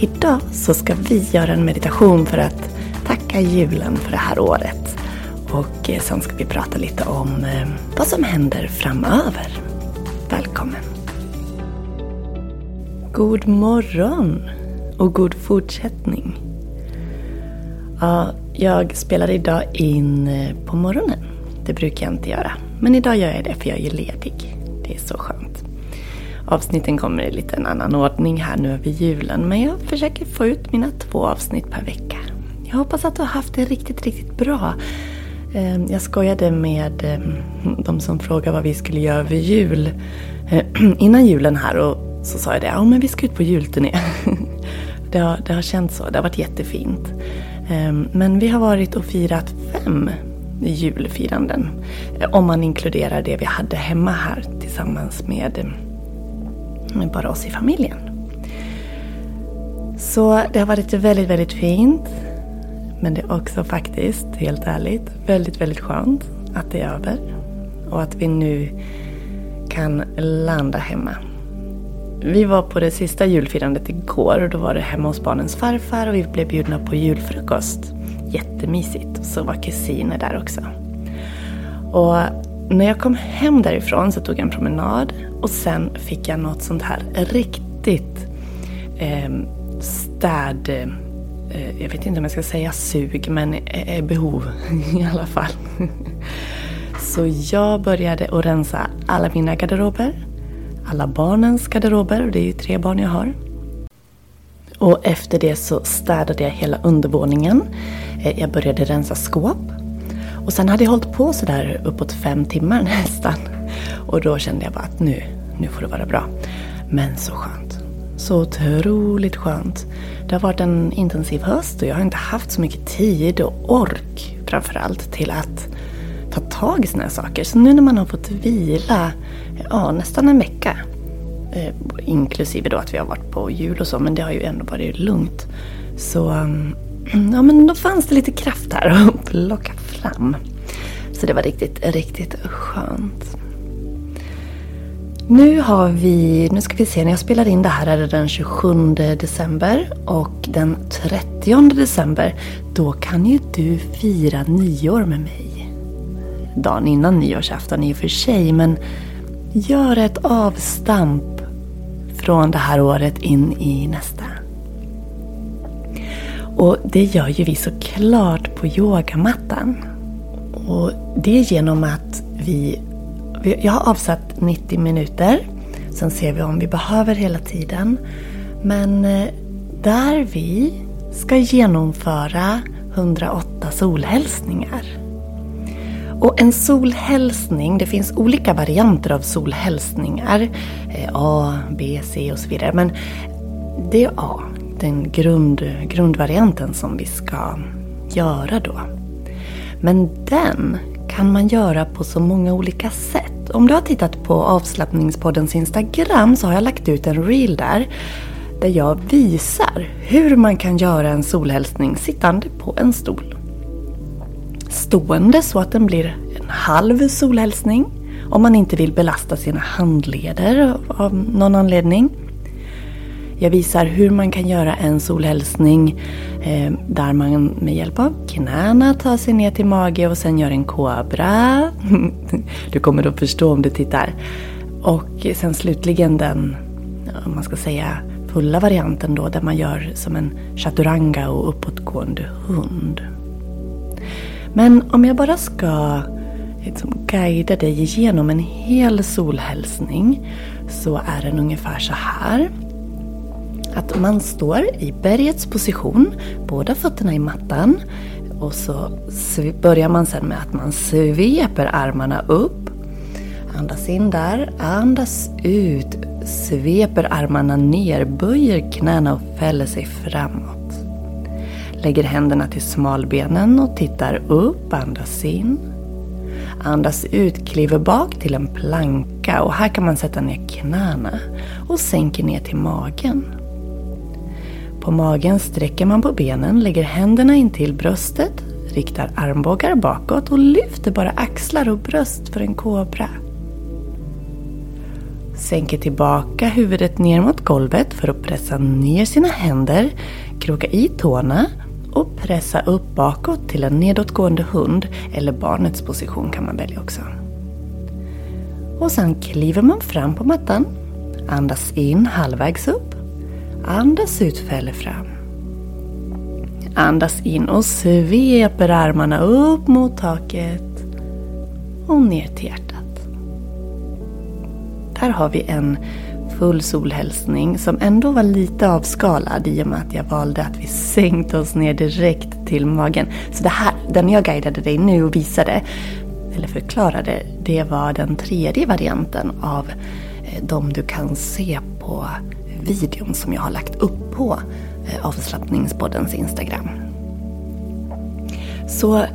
Idag så ska vi göra en meditation för att tacka julen för det här året. Och eh, sen ska vi prata lite om eh, vad som händer framöver. Välkommen! God morgon och god fortsättning. Ja, jag spelar idag in eh, på morgonen. Det brukar jag inte göra. Men idag gör jag det för jag är ledig. Det är så skönt. Avsnitten kommer i lite en annan ordning här nu över julen. Men jag försöker få ut mina två avsnitt per vecka. Jag hoppas att du har haft det riktigt, riktigt bra. Ehm, jag skojade med ehm, de som frågade vad vi skulle göra över jul ehm, innan julen här och så sa jag det, ja men vi ska ut på julturné. Det har, det har känts så, det har varit jättefint. Men vi har varit och firat fem julfiranden. Om man inkluderar det vi hade hemma här tillsammans med med bara oss i familjen. Så det har varit väldigt, väldigt fint. Men det är också faktiskt, helt ärligt, väldigt, väldigt skönt att det är över. Och att vi nu kan landa hemma. Vi var på det sista julfirandet igår och då var det hemma hos barnens farfar och vi blev bjudna på julfrukost. Jättemysigt. Och så var kusiner där också. Och när jag kom hem därifrån så tog jag en promenad och sen fick jag något sånt här riktigt eh, städ... Eh, jag vet inte om jag ska säga sug, men eh, eh behov i alla fall. Så jag började att rensa alla mina garderober, alla barnens garderober, och det är ju tre barn jag har. Och efter det så städade jag hela undervåningen. Eh, jag började rensa skåp. Och sen hade jag hållit på sådär uppåt fem timmar nästan. Och då kände jag bara att nu, nu får det vara bra. Men så skönt. Så otroligt skönt. Det har varit en intensiv höst och jag har inte haft så mycket tid och ork framförallt till att ta tag i såna här saker. Så nu när man har fått vila ja, nästan en vecka eh, inklusive då att vi har varit på jul och så, men det har ju ändå varit lugnt. Så um, ja, men då fanns det lite kraft här att plocka fram. Så det var riktigt, riktigt skönt. Nu har vi, nu ska vi se, när jag spelar in det här är det den 27 december och den 30 december då kan ju du fira nyår med mig. Dagen innan nyårsafton i och för sig, men gör ett avstamp från det här året in i nästa. Och det gör ju vi såklart på yogamattan. Och det är genom att vi. Jag har avsatt 90 minuter. Sen ser vi om vi behöver hela tiden. Men eh, där vi ska genomföra 108 solhälsningar. Och en solhälsning, det finns olika varianter av solhälsningar. Eh, A, B, C och så vidare. Men det är A, den grund, grundvarianten som vi ska göra då. Men den kan man göra på så många olika sätt. Om du har tittat på avslappningspoddens Instagram så har jag lagt ut en reel där där jag visar hur man kan göra en solhälsning sittande på en stol. Stående så att den blir en halv solhälsning om man inte vill belasta sina handleder av någon anledning. Jag visar hur man kan göra en solhälsning eh, där man med hjälp av knäna tar sig ner till mage och sen gör en kobra. Du kommer att förstå om du tittar. Och sen slutligen den, om man ska säga fulla varianten då där man gör som en chaturanga och uppåtgående hund. Men om jag bara ska liksom guida dig igenom en hel solhälsning så är den ungefär så här. Att man står i bergets position, båda fötterna i mattan. Och så börjar man sen med att man sveper armarna upp. Andas in där, andas ut. Sveper armarna ner, böjer knäna och fäller sig framåt. Lägger händerna till smalbenen och tittar upp, andas in. Andas ut, kliver bak till en planka och här kan man sätta ner knäna och sänker ner till magen. På magen sträcker man på benen, lägger händerna in till bröstet, riktar armbågar bakåt och lyfter bara axlar och bröst för en kobra. Sänker tillbaka huvudet ner mot golvet för att pressa ner sina händer, kroka i tårna och pressa upp bakåt till en nedåtgående hund eller barnets position kan man välja också. Och sen kliver man fram på mattan, andas in halvvägs upp Andas ut, fäller fram. Andas in och sveper armarna upp mot taket och ner till hjärtat. Där har vi en full solhälsning som ändå var lite avskalad i och med att jag valde att vi sänkte oss ner direkt till magen. Så det här, den jag guidade dig nu och visade, eller förklarade, det var den tredje varianten av eh, de du kan se på videon som jag har lagt upp på eh, avslappningspoddens Instagram. Så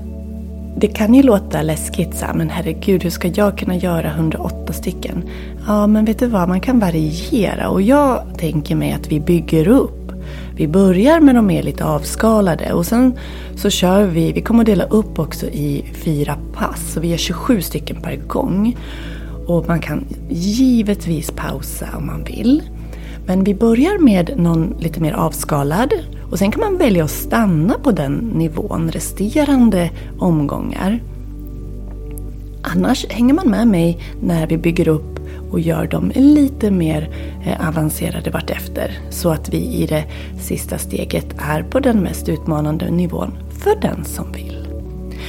det kan ju låta läskigt så här, men herregud hur ska jag kunna göra 108 stycken? Ja men vet du vad, man kan variera och jag tänker mig att vi bygger upp. Vi börjar med de mer lite avskalade och sen så kör vi, vi kommer att dela upp också i fyra pass. Så vi gör 27 stycken per gång. Och man kan givetvis pausa om man vill. Men vi börjar med någon lite mer avskalad och sen kan man välja att stanna på den nivån resterande omgångar. Annars hänger man med mig när vi bygger upp och gör dem lite mer eh, avancerade vartefter. Så att vi i det sista steget är på den mest utmanande nivån för den som vill.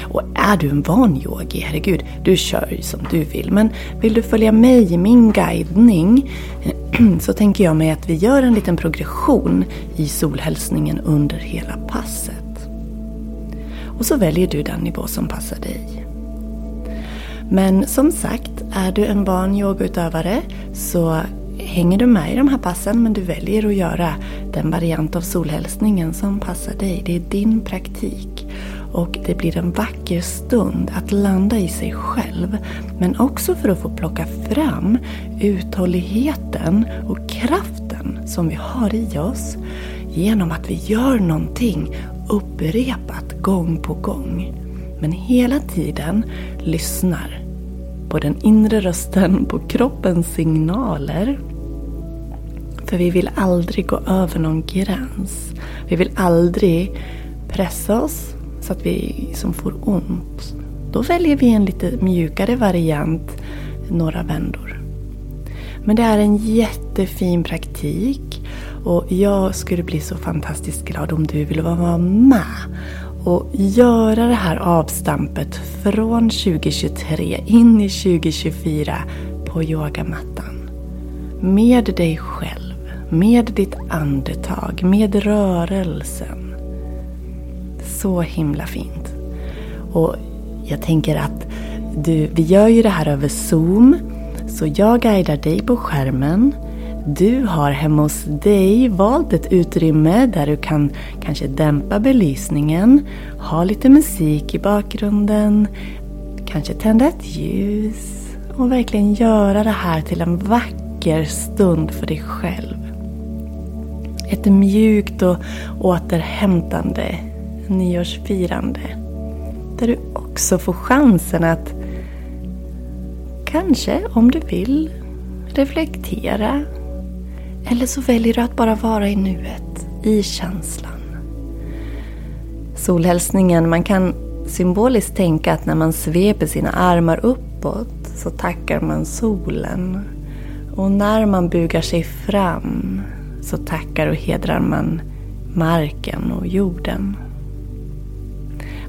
Och är du en van yogi, herregud, du kör ju som du vill. Men vill du följa mig i min guidning så tänker jag mig att vi gör en liten progression i solhälsningen under hela passet. Och så väljer du den nivå som passar dig. Men som sagt, är du en van yogautövare så hänger du med i de här passen men du väljer att göra den variant av solhälsningen som passar dig. Det är din praktik. Och det blir en vacker stund att landa i sig själv. Men också för att få plocka fram uthålligheten och kraften som vi har i oss. Genom att vi gör någonting upprepat gång på gång. Men hela tiden lyssnar på den inre rösten, på kroppens signaler. För vi vill aldrig gå över någon gräns. Vi vill aldrig pressa oss så att vi liksom får ont. Då väljer vi en lite mjukare variant, några vändor. Men det är en jättefin praktik och jag skulle bli så fantastiskt glad om du vill vara med och göra det här avstampet från 2023 in i 2024 på yogamattan. Med dig själv, med ditt andetag, med rörelsen så himla fint. Och jag tänker att du, vi gör ju det här över Zoom. Så jag guidar dig på skärmen. Du har hemma hos dig valt ett utrymme där du kan kanske dämpa belysningen, ha lite musik i bakgrunden, Kanske tända ett ljus och verkligen göra det här till en vacker stund för dig själv. Ett mjukt och återhämtande nyårsfirande. Där du också får chansen att kanske, om du vill, reflektera. Eller så väljer du att bara vara i nuet, i känslan. Solhälsningen, man kan symboliskt tänka att när man sveper sina armar uppåt så tackar man solen. Och när man bugar sig fram så tackar och hedrar man marken och jorden.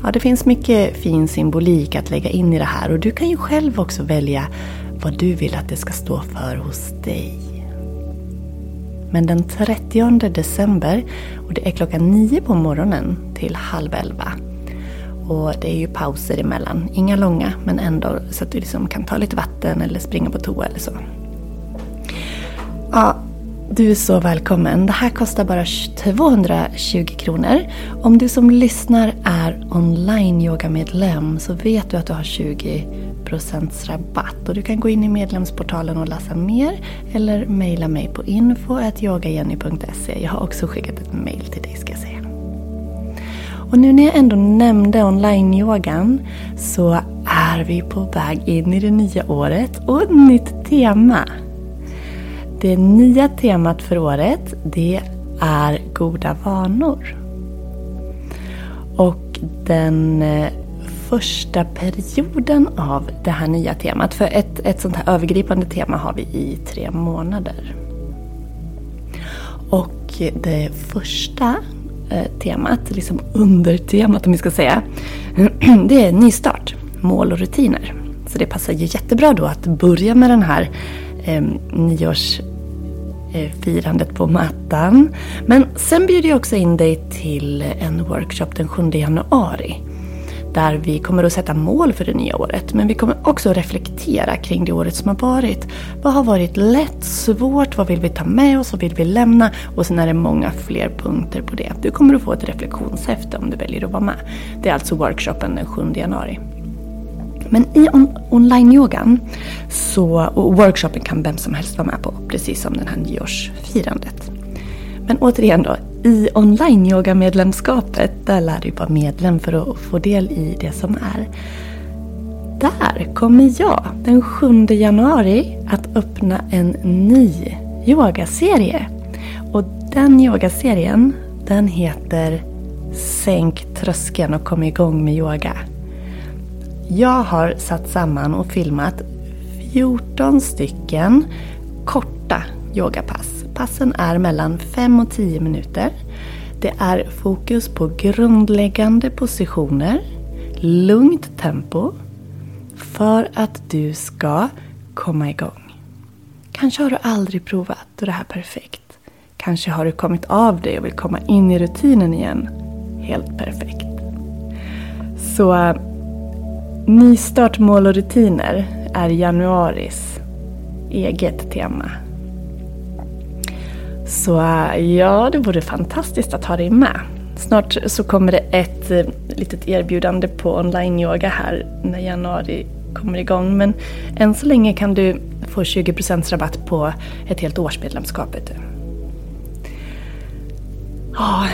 Ja, det finns mycket fin symbolik att lägga in i det här och du kan ju själv också välja vad du vill att det ska stå för hos dig. Men den 30 december, och det är klockan 9 på morgonen till halv 11. Och det är ju pauser emellan, inga långa men ändå så att du liksom kan ta lite vatten eller springa på toa eller så. Ja, du är så välkommen. Det här kostar bara 220 kronor. Om du som lyssnar är online-yogamedlem så vet du att du har 20 rabatt. Och du kan gå in i medlemsportalen och läsa mer eller mejla mig på info.yogajenny.se. Jag har också skickat ett mejl till dig ska jag säga. Och nu när jag ändå nämnde online-yogan så är vi på väg in i det nya året och ett nytt tema. Det nya temat för året det är goda vanor. Och den eh, första perioden av det här nya temat, för ett, ett sånt här övergripande tema har vi i tre månader. Och det första eh, temat, liksom undertemat om vi ska säga, det är nystart, mål och rutiner. Så det passar ju jättebra då att börja med den här eh, nyårs Eh, firandet på mattan. Men sen bjuder jag också in dig till en workshop den 7 januari. Där vi kommer att sätta mål för det nya året. Men vi kommer också reflektera kring det året som har varit. Vad har varit lätt, svårt, vad vill vi ta med oss, vad vill vi lämna? Och sen är det många fler punkter på det. Du kommer att få ett reflektionshäfte om du väljer att vara med. Det är alltså workshopen den 7 januari. Men i on online-yogan så, och workshopen kan vem som helst vara med på, precis som den här nyårsfirandet. Men återigen då, i online-yoga-medlemskapet, där lär du vara medlem för att få del i det som är. Där kommer jag den 7 januari att öppna en ny yogaserie. Och den yogaserien, den heter Sänk tröskeln och kom igång med yoga. Jag har satt samman och filmat 14 stycken korta yogapass. Passen är mellan 5 och 10 minuter. Det är fokus på grundläggande positioner, lugnt tempo för att du ska komma igång. Kanske har du aldrig provat och det här perfekt. Kanske har du kommit av dig och vill komma in i rutinen igen. Helt perfekt. Så Nystart, mål och rutiner är januaris eget tema. Så ja, det vore fantastiskt att ha dig med. Snart så kommer det ett eh, litet erbjudande på online-yoga här när januari kommer igång. Men än så länge kan du få 20% rabatt på ett helt årsmedlemskap. Ja,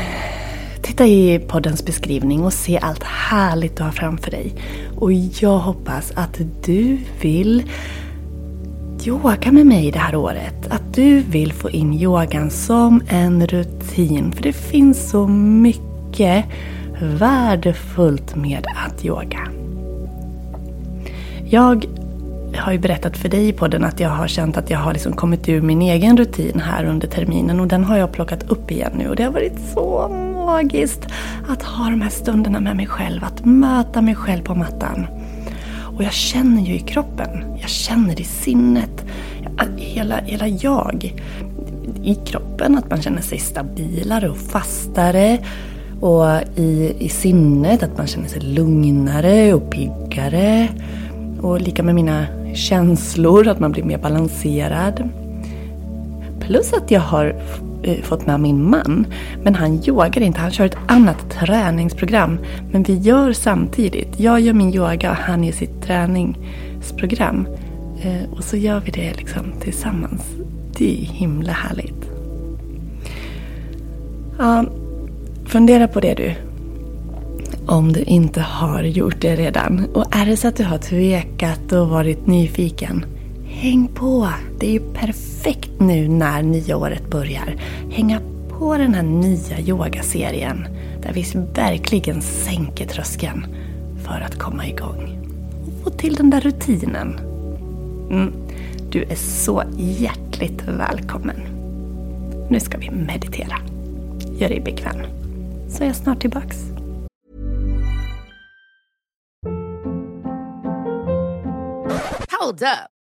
Titta i poddens beskrivning och se allt härligt du har framför dig. Och jag hoppas att du vill yoga med mig det här året. Att du vill få in yogan som en rutin. För det finns så mycket värdefullt med att yoga. Jag har ju berättat för dig i podden att jag har känt att jag har liksom kommit ur min egen rutin här under terminen och den har jag plockat upp igen nu och det har varit så magiskt att ha de här stunderna med mig själv, att möta mig själv på mattan. Och jag känner ju i kroppen, jag känner i sinnet, hela, hela jag. I kroppen, att man känner sig stabilare och fastare. Och i, i sinnet, att man känner sig lugnare och piggare. Och lika med mina känslor, att man blir mer balanserad. Plus att jag har Eh, fått med min man. Men han yogar inte, han kör ett annat träningsprogram. Men vi gör samtidigt. Jag gör min yoga och han gör sitt träningsprogram. Eh, och så gör vi det liksom tillsammans. Det är himla härligt. Ja, fundera på det du. Om du inte har gjort det redan. Och är det så att du har tvekat och varit nyfiken. Häng på! Det är ju perfekt nu när nya året börjar. Hänga på den här nya yogaserien. Där vi verkligen sänker tröskeln för att komma igång. Och få till den där rutinen. Mm. Du är så hjärtligt välkommen. Nu ska vi meditera. Gör dig bekväm. Så är jag snart tillbaks. Hold up.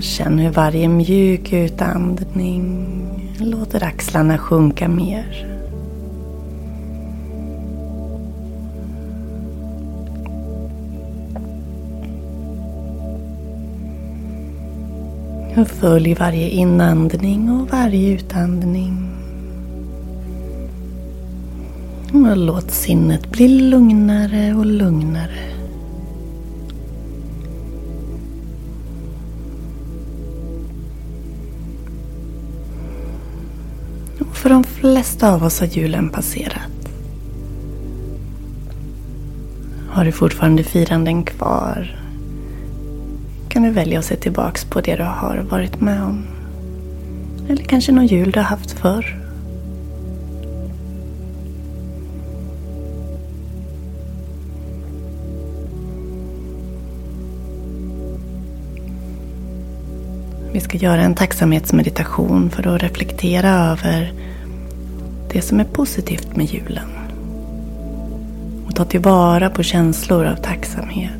Känn hur varje mjuk utandning låter axlarna sjunka mer. Och följ varje inandning och varje utandning. Och låt sinnet bli lugnare och lugnare. För de flesta av oss har julen passerat. Har du fortfarande firanden kvar kan du välja att se tillbaks på det du har varit med om. Eller kanske någon jul du har haft förr. Vi ska göra en tacksamhetsmeditation för att reflektera över det som är positivt med julen. Och ta tillvara på känslor av tacksamhet.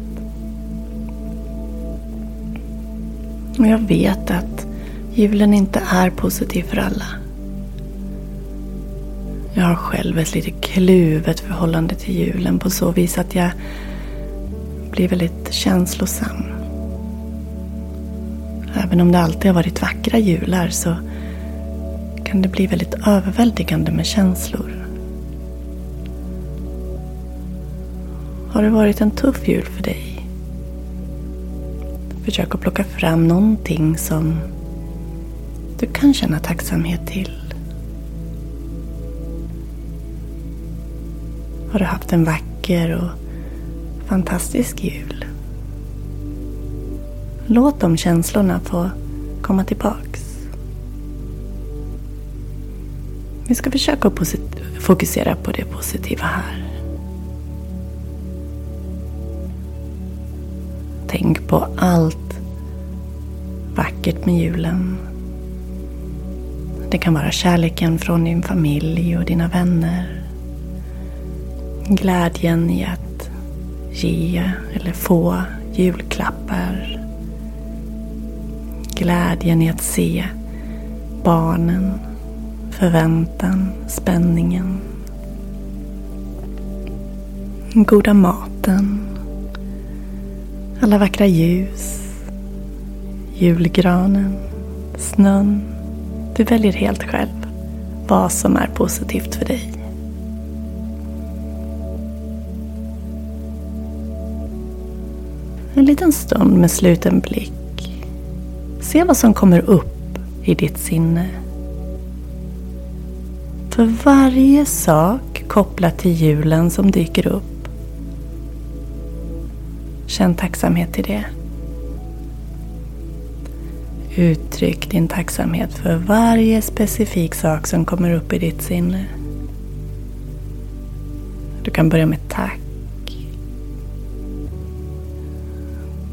Och jag vet att julen inte är positiv för alla. Jag har själv ett lite kluvet förhållande till julen på så vis att jag blir väldigt känslosam. Även om det alltid har varit vackra jular så kan det bli väldigt överväldigande med känslor. Har det varit en tuff jul för dig? Försök att plocka fram någonting som du kan känna tacksamhet till. Har du haft en vacker och fantastisk jul? Låt de känslorna få komma tillbaks. Vi ska försöka fokusera på det positiva här. Tänk på allt vackert med julen. Det kan vara kärleken från din familj och dina vänner. Glädjen i att ge eller få julklappar. Glädjen i att se barnen, förväntan, spänningen. Goda maten. Alla vackra ljus. Julgranen. Snön. Du väljer helt själv vad som är positivt för dig. En liten stund med sluten blick. Se vad som kommer upp i ditt sinne. För varje sak kopplat till julen som dyker upp. Känn tacksamhet till det. Uttryck din tacksamhet för varje specifik sak som kommer upp i ditt sinne. Du kan börja med tack.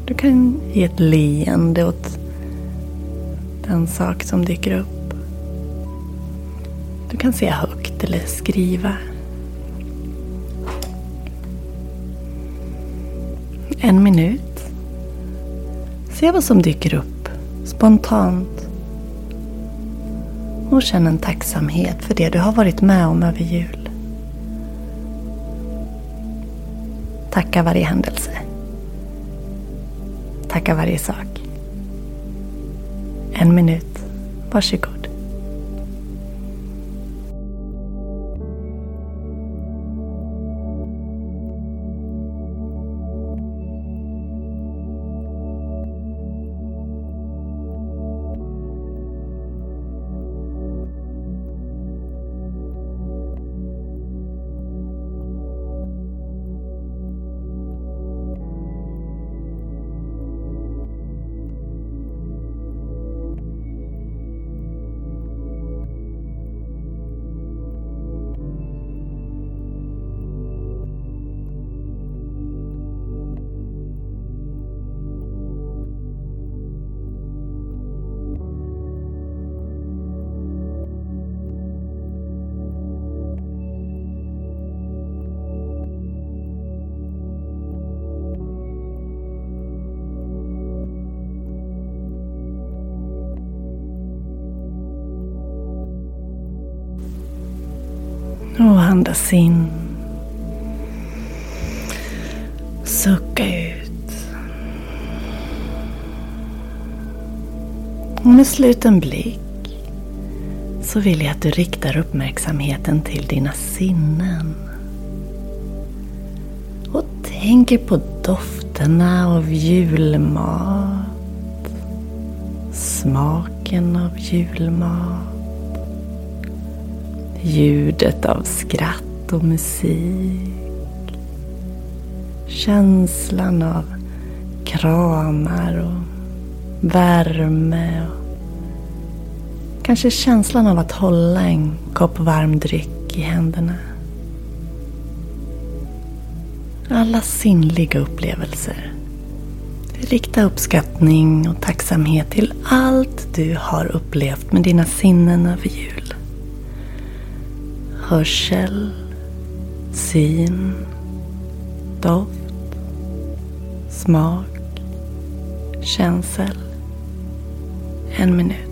Du kan ge ett leende åt den sak som dyker upp. Du kan säga högt eller skriva. En minut. Se vad som dyker upp spontant. Och känn en tacksamhet för det du har varit med om över jul. Tacka varje händelse. Tacka varje sak. En minut. Varsågod. Och andas in. Sucka ut. Och med sluten blick så vill jag att du riktar uppmärksamheten till dina sinnen. Och tänker på dofterna av julmat. Smaken av julmat ljudet av skratt och musik. Känslan av kramar och värme. Och kanske känslan av att hålla en kopp varm dryck i händerna. Alla sinnliga upplevelser. Rikta uppskattning och tacksamhet till allt du har upplevt med dina sinnen över ljud hörsel, syn, doft, smak, känsel. En minut.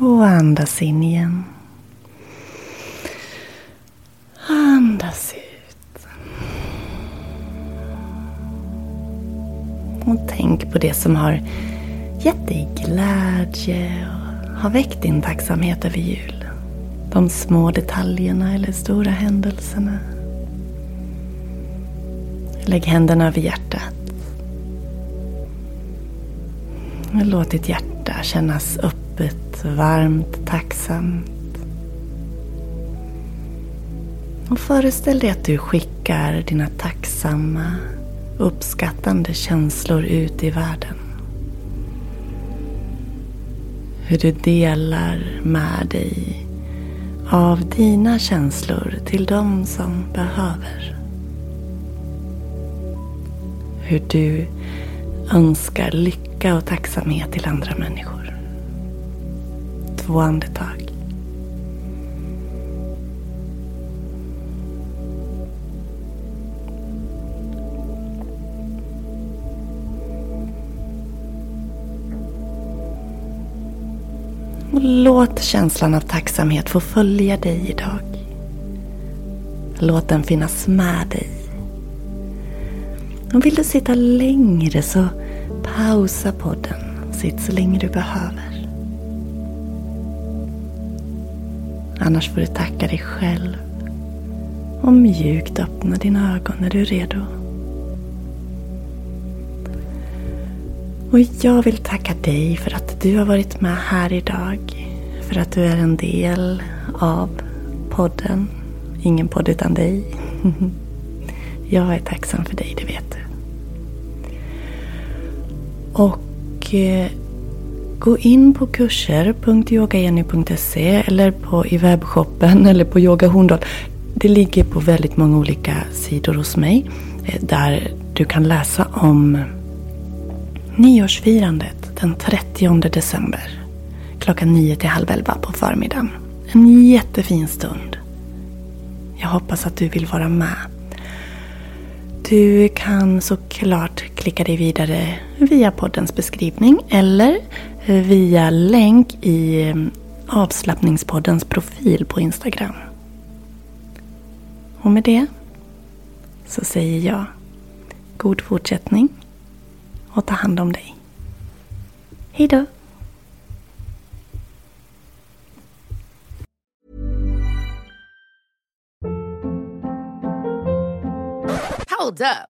Och andas in igen. Andas ut. Och tänk på det som har gett dig glädje och har väckt din tacksamhet över jul. De små detaljerna eller stora händelserna. Lägg händerna över hjärtat. Låt ditt hjärta kännas öppet, varmt, tacksamt. Och föreställ dig att du skickar dina tacksamma, uppskattande känslor ut i världen. Hur du delar med dig av dina känslor till de som behöver. Hur du önskar lycka och tacksamhet till andra människor. Två andetag. Och låt känslan av tacksamhet få följa dig idag. Låt den finnas med dig. Och vill du sitta längre så pausa podden. Sitt så länge du behöver. Annars får du tacka dig själv och mjukt öppna dina ögon när du är redo. Och jag vill tacka dig för att du har varit med här idag. För att du är en del av podden. Ingen podd utan dig. Jag är tacksam för dig, det vet du. Och eh, gå in på kurser.yogajenny.se eller på, i webbshoppen eller på Yoga Horndal. Det ligger på väldigt många olika sidor hos mig. Eh, där du kan läsa om nyårsfirandet den 30 december. Klockan 9 till halv 11 på förmiddagen. En jättefin stund. Jag hoppas att du vill vara med. Du kan såklart klicka dig vidare via poddens beskrivning eller via länk i mm, avslappningspoddens profil på Instagram. Och med det så säger jag god fortsättning och ta hand om dig. Hejdå! Hold up.